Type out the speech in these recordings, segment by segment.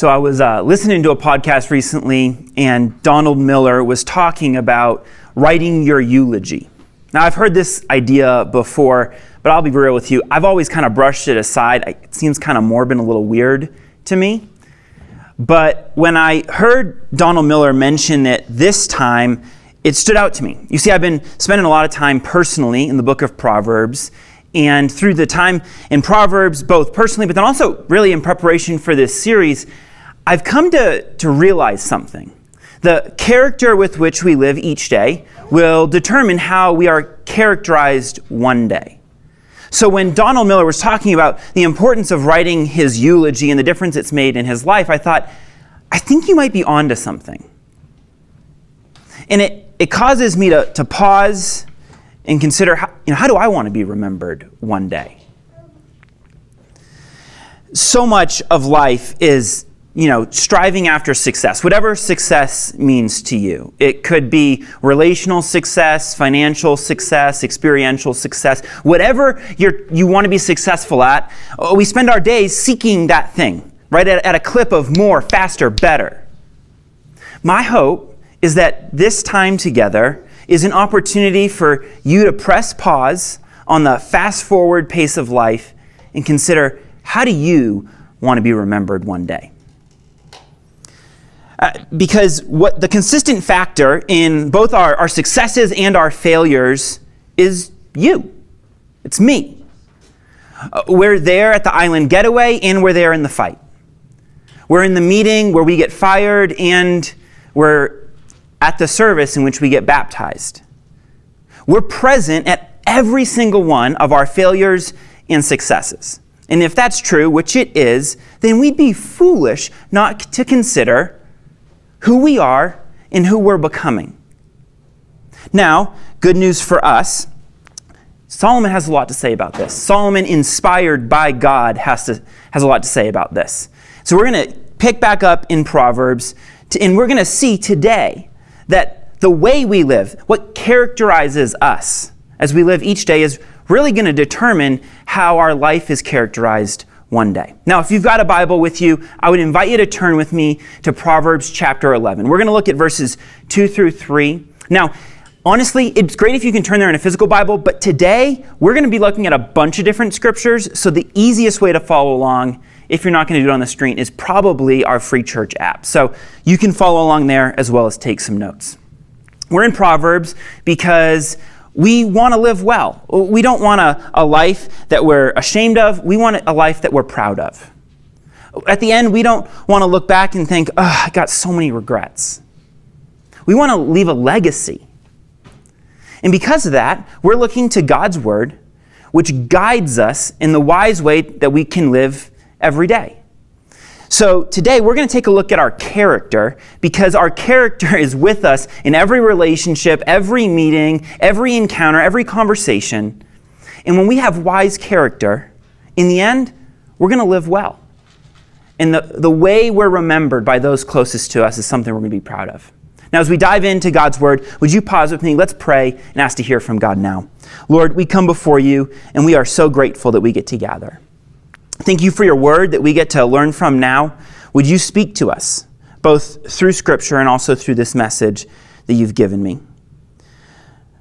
So I was uh, listening to a podcast recently, and Donald Miller was talking about writing your eulogy. Now, I've heard this idea before, but I'll be real with you. I've always kind of brushed it aside. It seems kind of morbid and a little weird to me. But when I heard Donald Miller mention it this time, it stood out to me. You see, I've been spending a lot of time personally in the book of Proverbs, and through the time in Proverbs, both personally, but then also really in preparation for this series, I've come to, to realize something. The character with which we live each day will determine how we are characterized one day. So when Donald Miller was talking about the importance of writing his eulogy and the difference it's made in his life, I thought, I think you might be onto something. And it, it causes me to, to pause and consider how, you know, how do I want to be remembered one day? So much of life is you know, striving after success, whatever success means to you. It could be relational success, financial success, experiential success, whatever you you want to be successful at. Uh, we spend our days seeking that thing, right? At, at a clip of more, faster, better. My hope is that this time together is an opportunity for you to press pause on the fast forward pace of life and consider how do you want to be remembered one day? Uh, because what the consistent factor in both our, our successes and our failures is you. It's me. Uh, we're there at the island getaway and we're there in the fight. We're in the meeting where we get fired and we're at the service in which we get baptized. We're present at every single one of our failures and successes. And if that's true, which it is, then we'd be foolish not to consider who we are and who we're becoming. Now, good news for us. Solomon has a lot to say about this. Solomon, inspired by God, has, to, has a lot to say about this. So we're going to pick back up in Proverbs, to, and we're going to see today that the way we live, what characterizes us as we live each day, is really going to determine how our life is characterized one day. Now, if you've got a Bible with you, I would invite you to turn with me to Proverbs chapter 11. We're going to look at verses 2 through 3. Now, honestly, it's great if you can turn there in a physical Bible, but today we're going to be looking at a bunch of different scriptures, so the easiest way to follow along, if you're not going to do it on the screen, is probably our free church app. So you can follow along there as well as take some notes. We're in Proverbs because we want to live well. We don't want a, a life that we're ashamed of. We want a life that we're proud of. At the end, we don't want to look back and think, oh, I got so many regrets. We want to leave a legacy. And because of that, we're looking to God's Word, which guides us in the wise way that we can live every day. So today we're going to take a look at our character because our character is with us in every relationship, every meeting, every encounter, every conversation. And when we have wise character, in the end, we're going to live well. And the, the way we're remembered by those closest to us is something we're going to be proud of. Now, as we dive into God's Word, would you pause with me? Let's pray and ask to hear from God now. Lord, we come before you, and we are so grateful that we get to gather. Thank you for your word that we get to learn from now. Would you speak to us, both through Scripture and also through this message that you've given me?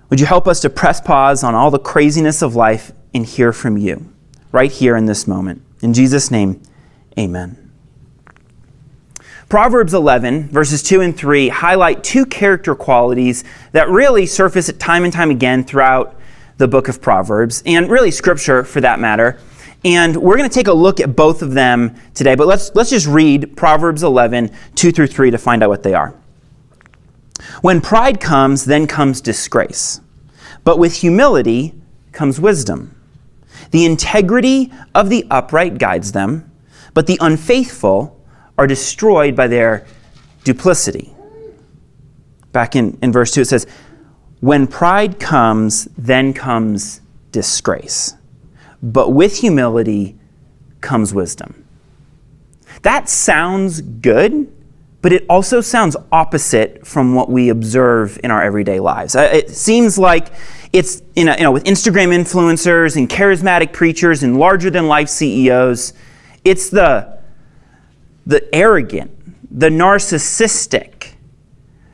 Would you help us to press pause on all the craziness of life and hear from you right here in this moment? In Jesus' name, amen. Proverbs 11, verses 2 and 3, highlight two character qualities that really surface time and time again throughout the book of Proverbs, and really Scripture for that matter. And we're going to take a look at both of them today, but let's, let's just read Proverbs 11, 2 through 3 to find out what they are. When pride comes, then comes disgrace. But with humility comes wisdom. The integrity of the upright guides them, but the unfaithful are destroyed by their duplicity. Back in, in verse 2, it says, When pride comes, then comes disgrace. But with humility comes wisdom. That sounds good, but it also sounds opposite from what we observe in our everyday lives. It seems like it's, you know, you know, with Instagram influencers and charismatic preachers and larger than life CEOs, it's the, the arrogant, the narcissistic.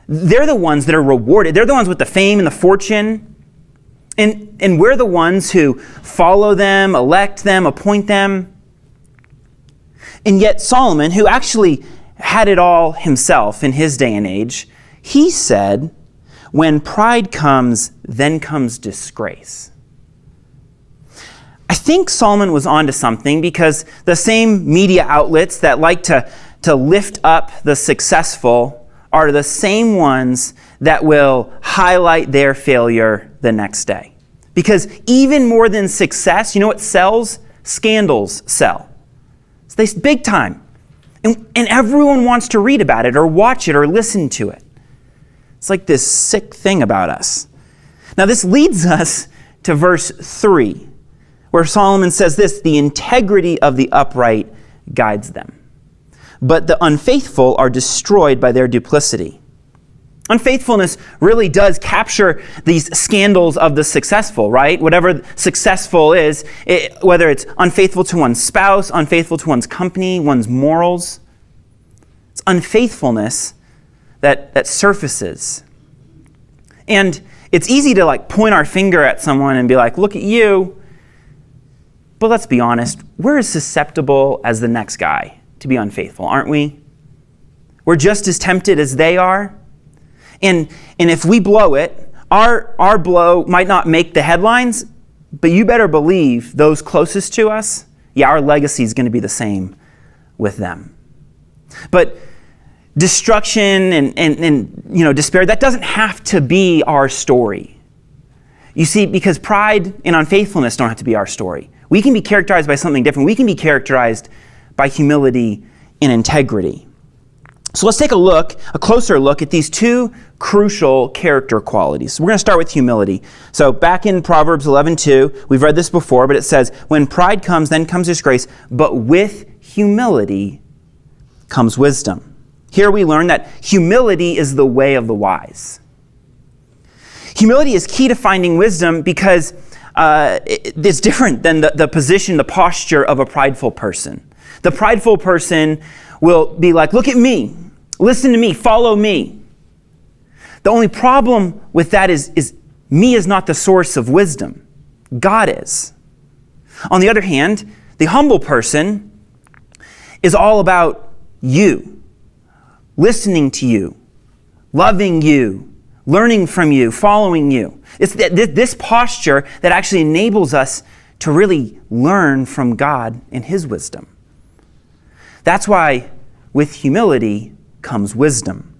They're the ones that are rewarded. They're the ones with the fame and the fortune. And, and we're the ones who follow them, elect them, appoint them. And yet, Solomon, who actually had it all himself in his day and age, he said, When pride comes, then comes disgrace. I think Solomon was onto something because the same media outlets that like to, to lift up the successful are the same ones that will highlight their failure the next day. Because even more than success, you know what sells? Scandals sell. They big time. And, and everyone wants to read about it or watch it or listen to it. It's like this sick thing about us. Now, this leads us to verse 3, where Solomon says this the integrity of the upright guides them, but the unfaithful are destroyed by their duplicity. Unfaithfulness really does capture these scandals of the successful, right? Whatever successful is, it, whether it's unfaithful to one's spouse, unfaithful to one's company, one's morals, it's unfaithfulness that, that surfaces. And it's easy to like point our finger at someone and be like, look at you. But let's be honest, we're as susceptible as the next guy to be unfaithful, aren't we? We're just as tempted as they are. And, and if we blow it, our, our blow might not make the headlines, but you better believe those closest to us, yeah, our legacy is going to be the same with them. But destruction and, and, and you know, despair, that doesn't have to be our story. You see, because pride and unfaithfulness don't have to be our story. We can be characterized by something different. We can be characterized by humility and integrity. So let's take a look, a closer look at these two crucial character qualities. So we're going to start with humility. So back in Proverbs 11:2, we've read this before, but it says, "When pride comes, then comes disgrace, but with humility comes wisdom." Here we learn that humility is the way of the wise. Humility is key to finding wisdom because uh, it's different than the, the position, the posture of a prideful person. The prideful person will be like, Look at me. Listen to me, follow me. The only problem with that is, is me is not the source of wisdom, God is. On the other hand, the humble person is all about you, listening to you, loving you, learning from you, following you. It's this posture that actually enables us to really learn from God and His wisdom. That's why, with humility, comes wisdom.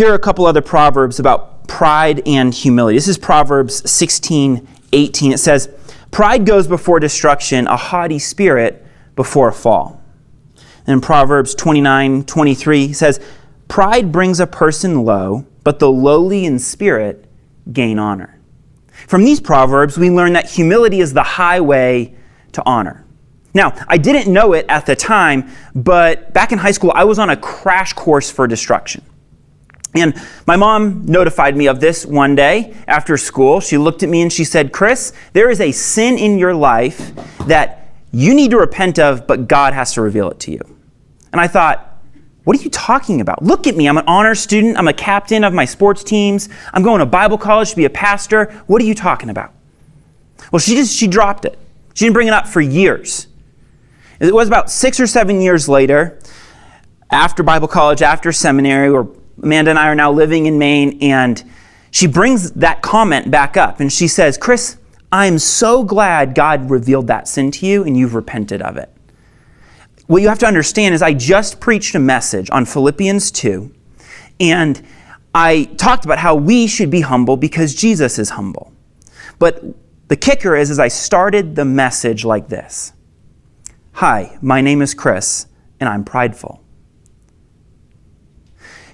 Here are a couple other proverbs about pride and humility. This is Proverbs 16 18. It says, Pride goes before destruction, a haughty spirit before a fall. And Proverbs 29 23 says, Pride brings a person low, but the lowly in spirit gain honor. From these proverbs, we learn that humility is the highway to honor. Now, I didn't know it at the time, but back in high school, I was on a crash course for destruction. And my mom notified me of this one day after school. She looked at me and she said, Chris, there is a sin in your life that you need to repent of, but God has to reveal it to you. And I thought, what are you talking about? Look at me. I'm an honor student. I'm a captain of my sports teams. I'm going to Bible college to be a pastor. What are you talking about? Well, she just she dropped it. She didn't bring it up for years. It was about six or seven years later, after Bible college, after seminary, where Amanda and I are now living in Maine, and she brings that comment back up and she says, Chris, I'm so glad God revealed that sin to you and you've repented of it. What you have to understand is I just preached a message on Philippians 2, and I talked about how we should be humble because Jesus is humble. But the kicker is, is I started the message like this. Hi, my name is Chris, and I'm prideful.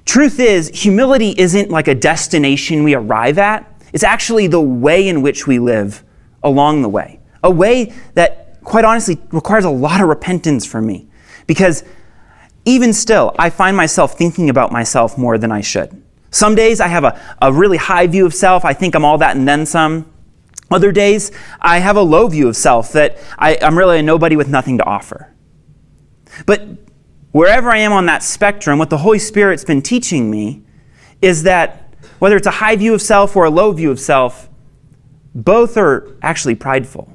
Truth is, humility isn't like a destination we arrive at. It's actually the way in which we live along the way. A way that, quite honestly, requires a lot of repentance from me. Because even still, I find myself thinking about myself more than I should. Some days I have a, a really high view of self. I think I'm all that and then some. Other days, I have a low view of self that I, I'm really a nobody with nothing to offer. But wherever I am on that spectrum, what the Holy Spirit's been teaching me is that whether it's a high view of self or a low view of self, both are actually prideful.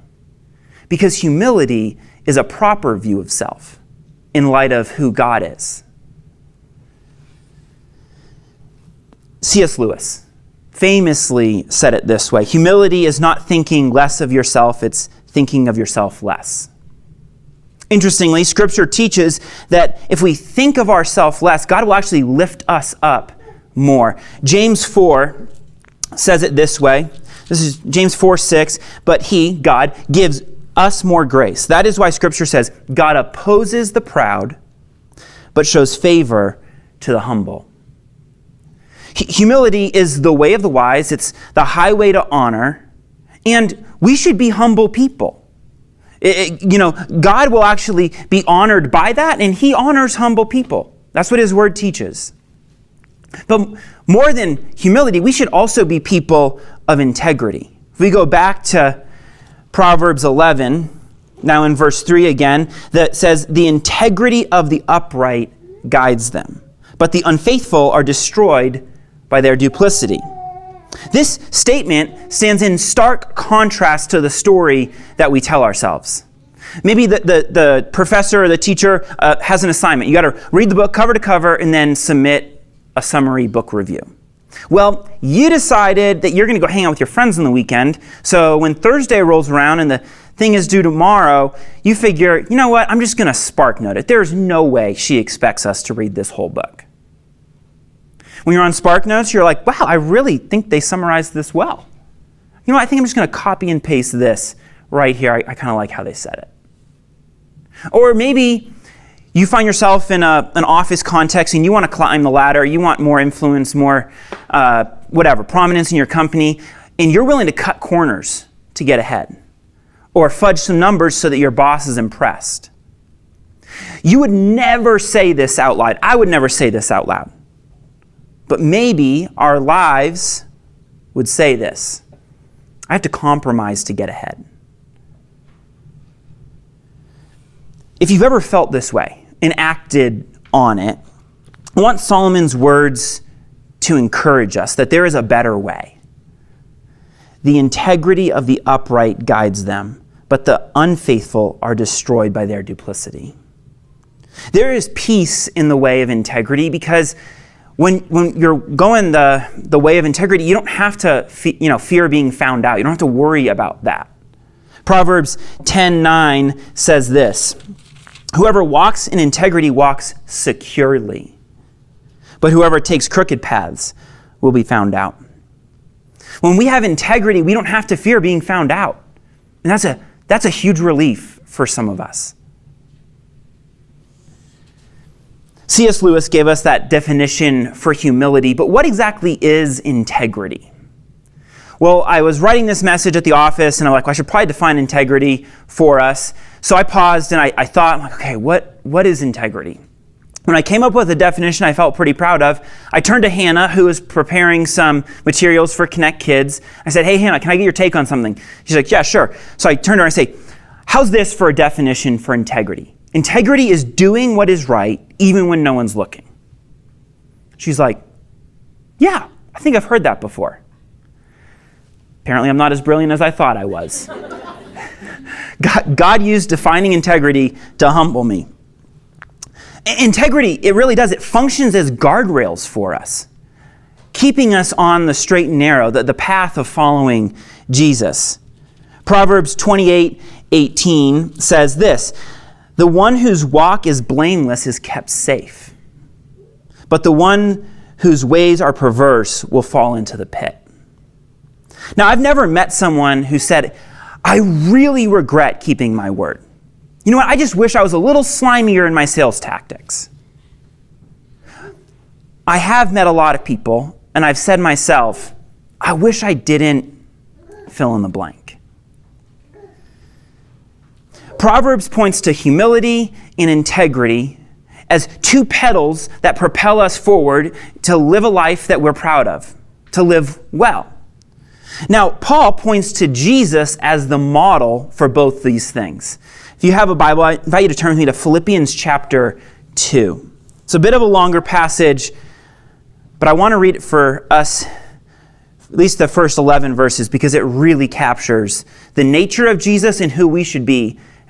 Because humility is a proper view of self in light of who God is. C.S. Lewis famously said it this way Humility is not thinking less of yourself, it's thinking of yourself less. Interestingly, Scripture teaches that if we think of ourselves less, God will actually lift us up more. James 4 says it this way. This is James 4 6. But He, God, gives us more grace. That is why Scripture says God opposes the proud, but shows favor to the humble. Humility is the way of the wise, it's the highway to honor, and we should be humble people. It, you know, God will actually be honored by that, and He honors humble people. That's what His Word teaches. But more than humility, we should also be people of integrity. If we go back to Proverbs 11, now in verse 3 again, that says, The integrity of the upright guides them, but the unfaithful are destroyed by their duplicity. This statement stands in stark contrast to the story that we tell ourselves. Maybe the, the, the professor or the teacher uh, has an assignment. You got to read the book cover to cover and then submit a summary book review. Well, you decided that you're going to go hang out with your friends on the weekend. So when Thursday rolls around and the thing is due tomorrow, you figure, you know what, I'm just going to spark note it. There's no way she expects us to read this whole book. When you're on SparkNotes, you're like, wow, I really think they summarized this well. You know, I think I'm just going to copy and paste this right here. I, I kind of like how they said it. Or maybe you find yourself in a, an office context and you want to climb the ladder, you want more influence, more uh, whatever, prominence in your company, and you're willing to cut corners to get ahead or fudge some numbers so that your boss is impressed. You would never say this out loud. I would never say this out loud. But maybe our lives would say this I have to compromise to get ahead. If you've ever felt this way and acted on it, I want Solomon's words to encourage us that there is a better way. The integrity of the upright guides them, but the unfaithful are destroyed by their duplicity. There is peace in the way of integrity because when, when you're going the, the way of integrity, you don't have to fe- you know, fear being found out. You don't have to worry about that. Proverbs 10:9 says this: Whoever walks in integrity walks securely, but whoever takes crooked paths will be found out. When we have integrity, we don't have to fear being found out. And that's a, that's a huge relief for some of us. C.S. Lewis gave us that definition for humility, but what exactly is integrity? Well, I was writing this message at the office, and I'm like, well, I should probably define integrity for us. So I paused and I, I thought, I'm like, okay, what, what is integrity? When I came up with a definition I felt pretty proud of, I turned to Hannah, who was preparing some materials for Connect Kids. I said, Hey, Hannah, can I get your take on something? She's like, Yeah, sure. So I turned to her and I say, How's this for a definition for integrity? Integrity is doing what is right even when no one's looking. She's like, Yeah, I think I've heard that before. Apparently, I'm not as brilliant as I thought I was. God, God used defining integrity to humble me. Integrity, it really does, it functions as guardrails for us, keeping us on the straight and narrow, the, the path of following Jesus. Proverbs 28 18 says this the one whose walk is blameless is kept safe, but the one whose ways are perverse will fall into the pit. Now, I've never met someone who said, I really regret keeping my word. You know what? I just wish I was a little slimier in my sales tactics. I have met a lot of people, and I've said myself, I wish I didn't fill in the blank. Proverbs points to humility and integrity as two pedals that propel us forward to live a life that we're proud of, to live well. Now, Paul points to Jesus as the model for both these things. If you have a Bible, I invite you to turn with me to Philippians chapter 2. It's a bit of a longer passage, but I want to read it for us, at least the first 11 verses, because it really captures the nature of Jesus and who we should be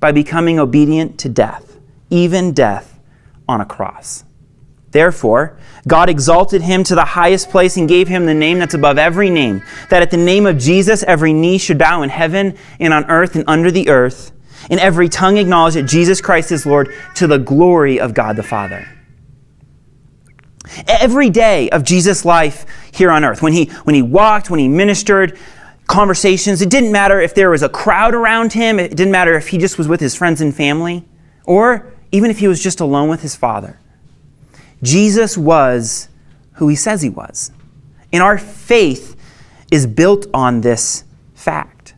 by becoming obedient to death, even death on a cross. Therefore, God exalted him to the highest place and gave him the name that's above every name, that at the name of Jesus every knee should bow in heaven and on earth and under the earth, and every tongue acknowledge that Jesus Christ is Lord to the glory of God the Father. Every day of Jesus' life here on earth, when he, when he walked, when he ministered, conversations. It didn't matter if there was a crowd around him, it didn't matter if he just was with his friends and family, or even if he was just alone with his father. Jesus was who he says he was. And our faith is built on this fact.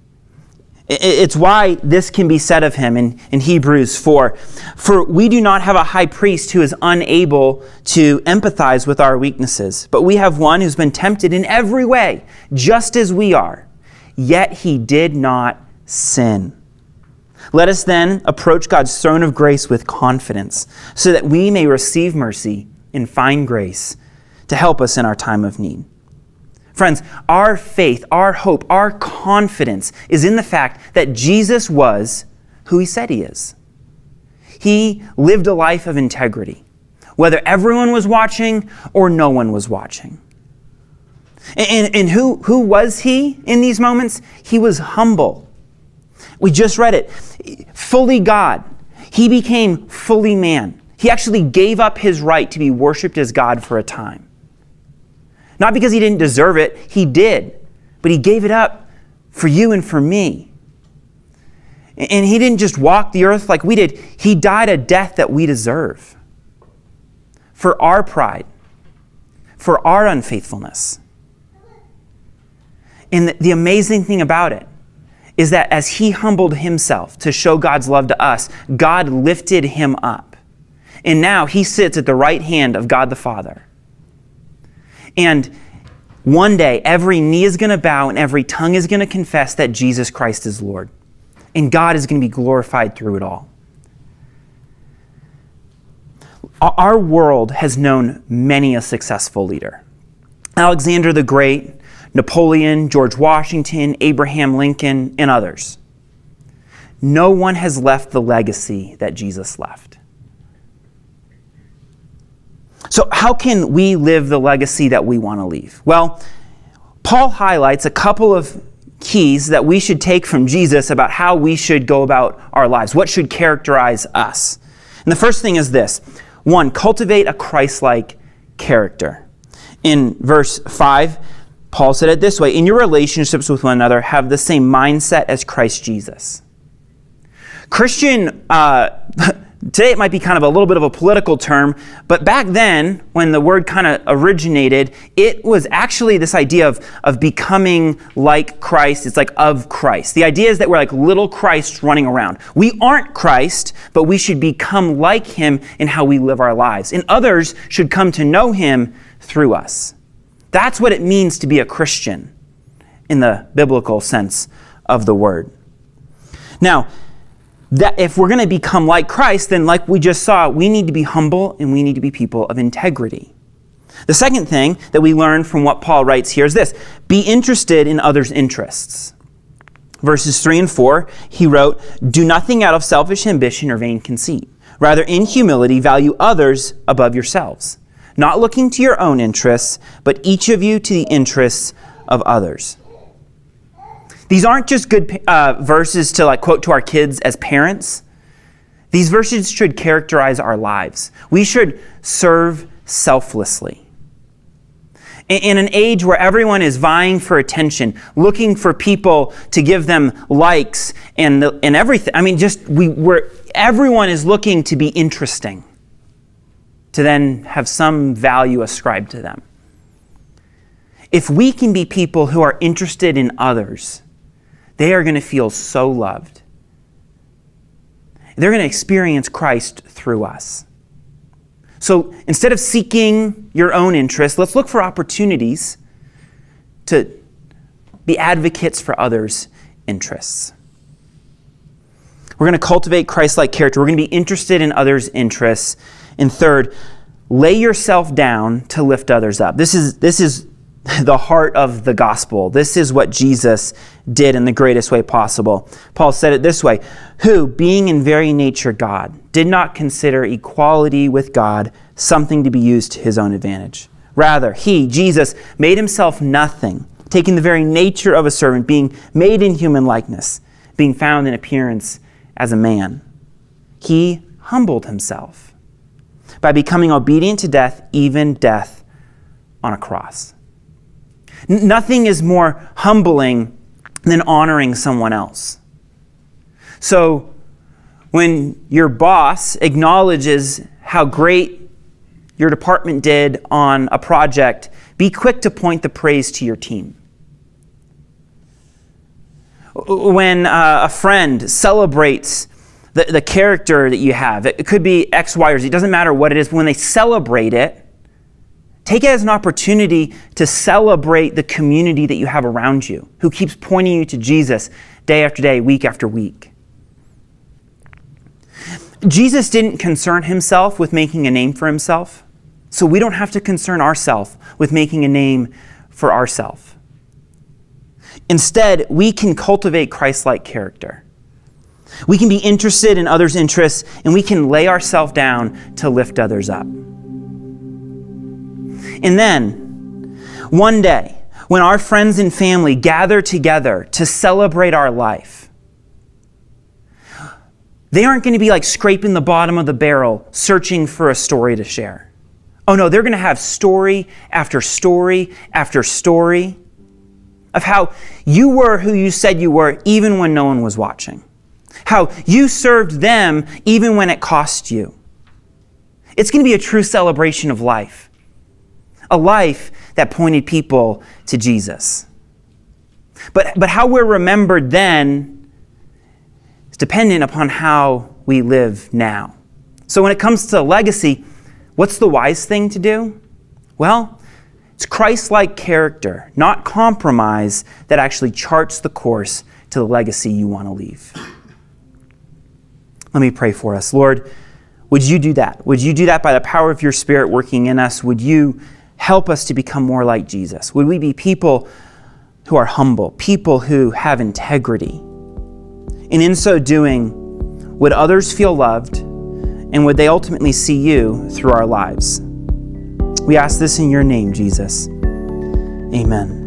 It's why this can be said of him in, in Hebrews 4. For we do not have a high priest who is unable to empathize with our weaknesses, but we have one who's been tempted in every way, just as we are yet he did not sin. Let us then approach God's throne of grace with confidence, so that we may receive mercy and find grace to help us in our time of need. Friends, our faith, our hope, our confidence is in the fact that Jesus was who he said he is. He lived a life of integrity, whether everyone was watching or no one was watching. And, and who, who was he in these moments? He was humble. We just read it. Fully God. He became fully man. He actually gave up his right to be worshiped as God for a time. Not because he didn't deserve it, he did. But he gave it up for you and for me. And he didn't just walk the earth like we did, he died a death that we deserve for our pride, for our unfaithfulness. And the, amazing thing about it is that as he humbled himself to show God's love to us, God lifted him up. And now he sits at the right hand of God the Father. And one day, every knee is going to bow and every tongue is going to confess that Jesus Christ is Lord. And God is going to be glorified through it all. Our world has known many a successful leader. Alexander the Great, Napoleon, George Washington, Abraham Lincoln, and others. No one has left the legacy that Jesus left. So, how can we live the legacy that we want to leave? Well, Paul highlights a couple of keys that we should take from Jesus about how we should go about our lives. What should characterize us? And the first thing is this one, cultivate a Christ like character. In verse 5, Paul said it this way In your relationships with one another, have the same mindset as Christ Jesus. Christian, uh, today it might be kind of a little bit of a political term, but back then, when the word kind of originated, it was actually this idea of, of becoming like Christ. It's like of Christ. The idea is that we're like little Christ running around. We aren't Christ, but we should become like him in how we live our lives. And others should come to know him through us. That's what it means to be a Christian in the biblical sense of the word. Now, that if we're going to become like Christ, then like we just saw, we need to be humble and we need to be people of integrity. The second thing that we learn from what Paul writes here is this be interested in others' interests. Verses 3 and 4, he wrote, Do nothing out of selfish ambition or vain conceit. Rather, in humility, value others above yourselves, not looking to your own interests, but each of you to the interests of others. These aren't just good uh, verses to like quote to our kids as parents. These verses should characterize our lives. We should serve selflessly. In an age where everyone is vying for attention, looking for people to give them likes and, and everything, I mean, just we, where everyone is looking to be interesting, to then have some value ascribed to them. If we can be people who are interested in others, they are going to feel so loved. They're going to experience Christ through us. So instead of seeking your own interests, let's look for opportunities to be advocates for others' interests. We're going to cultivate Christ like character. We're going to be interested in others' interests. And third, lay yourself down to lift others up. This is, this is the heart of the gospel. This is what Jesus did in the greatest way possible. Paul said it this way Who, being in very nature God, did not consider equality with God something to be used to his own advantage. Rather, he, Jesus, made himself nothing, taking the very nature of a servant, being made in human likeness, being found in appearance as a man. He humbled himself by becoming obedient to death, even death on a cross. N- nothing is more humbling than honoring someone else. So, when your boss acknowledges how great your department did on a project, be quick to point the praise to your team. When uh, a friend celebrates the, the character that you have, it could be X, Y, or Z, it doesn't matter what it is, when they celebrate it, Take it as an opportunity to celebrate the community that you have around you, who keeps pointing you to Jesus day after day, week after week. Jesus didn't concern himself with making a name for himself, so we don't have to concern ourselves with making a name for ourselves. Instead, we can cultivate Christ like character. We can be interested in others' interests, and we can lay ourselves down to lift others up. And then, one day, when our friends and family gather together to celebrate our life, they aren't going to be like scraping the bottom of the barrel searching for a story to share. Oh no, they're going to have story after story after story of how you were who you said you were even when no one was watching. How you served them even when it cost you. It's going to be a true celebration of life a life that pointed people to Jesus. But, but how we're remembered then is dependent upon how we live now. So when it comes to legacy, what's the wise thing to do? Well, it's Christ like character, not compromise, that actually charts the course to the legacy you want to leave. Let me pray for us. Lord, would you do that? Would you do that by the power of your Spirit working in us? Would you help us to become more like Jesus? Would we be people who are humble, people who have integrity? And in so doing, would others feel loved and would they ultimately see you through our lives? We ask this in your name, Jesus. Amen.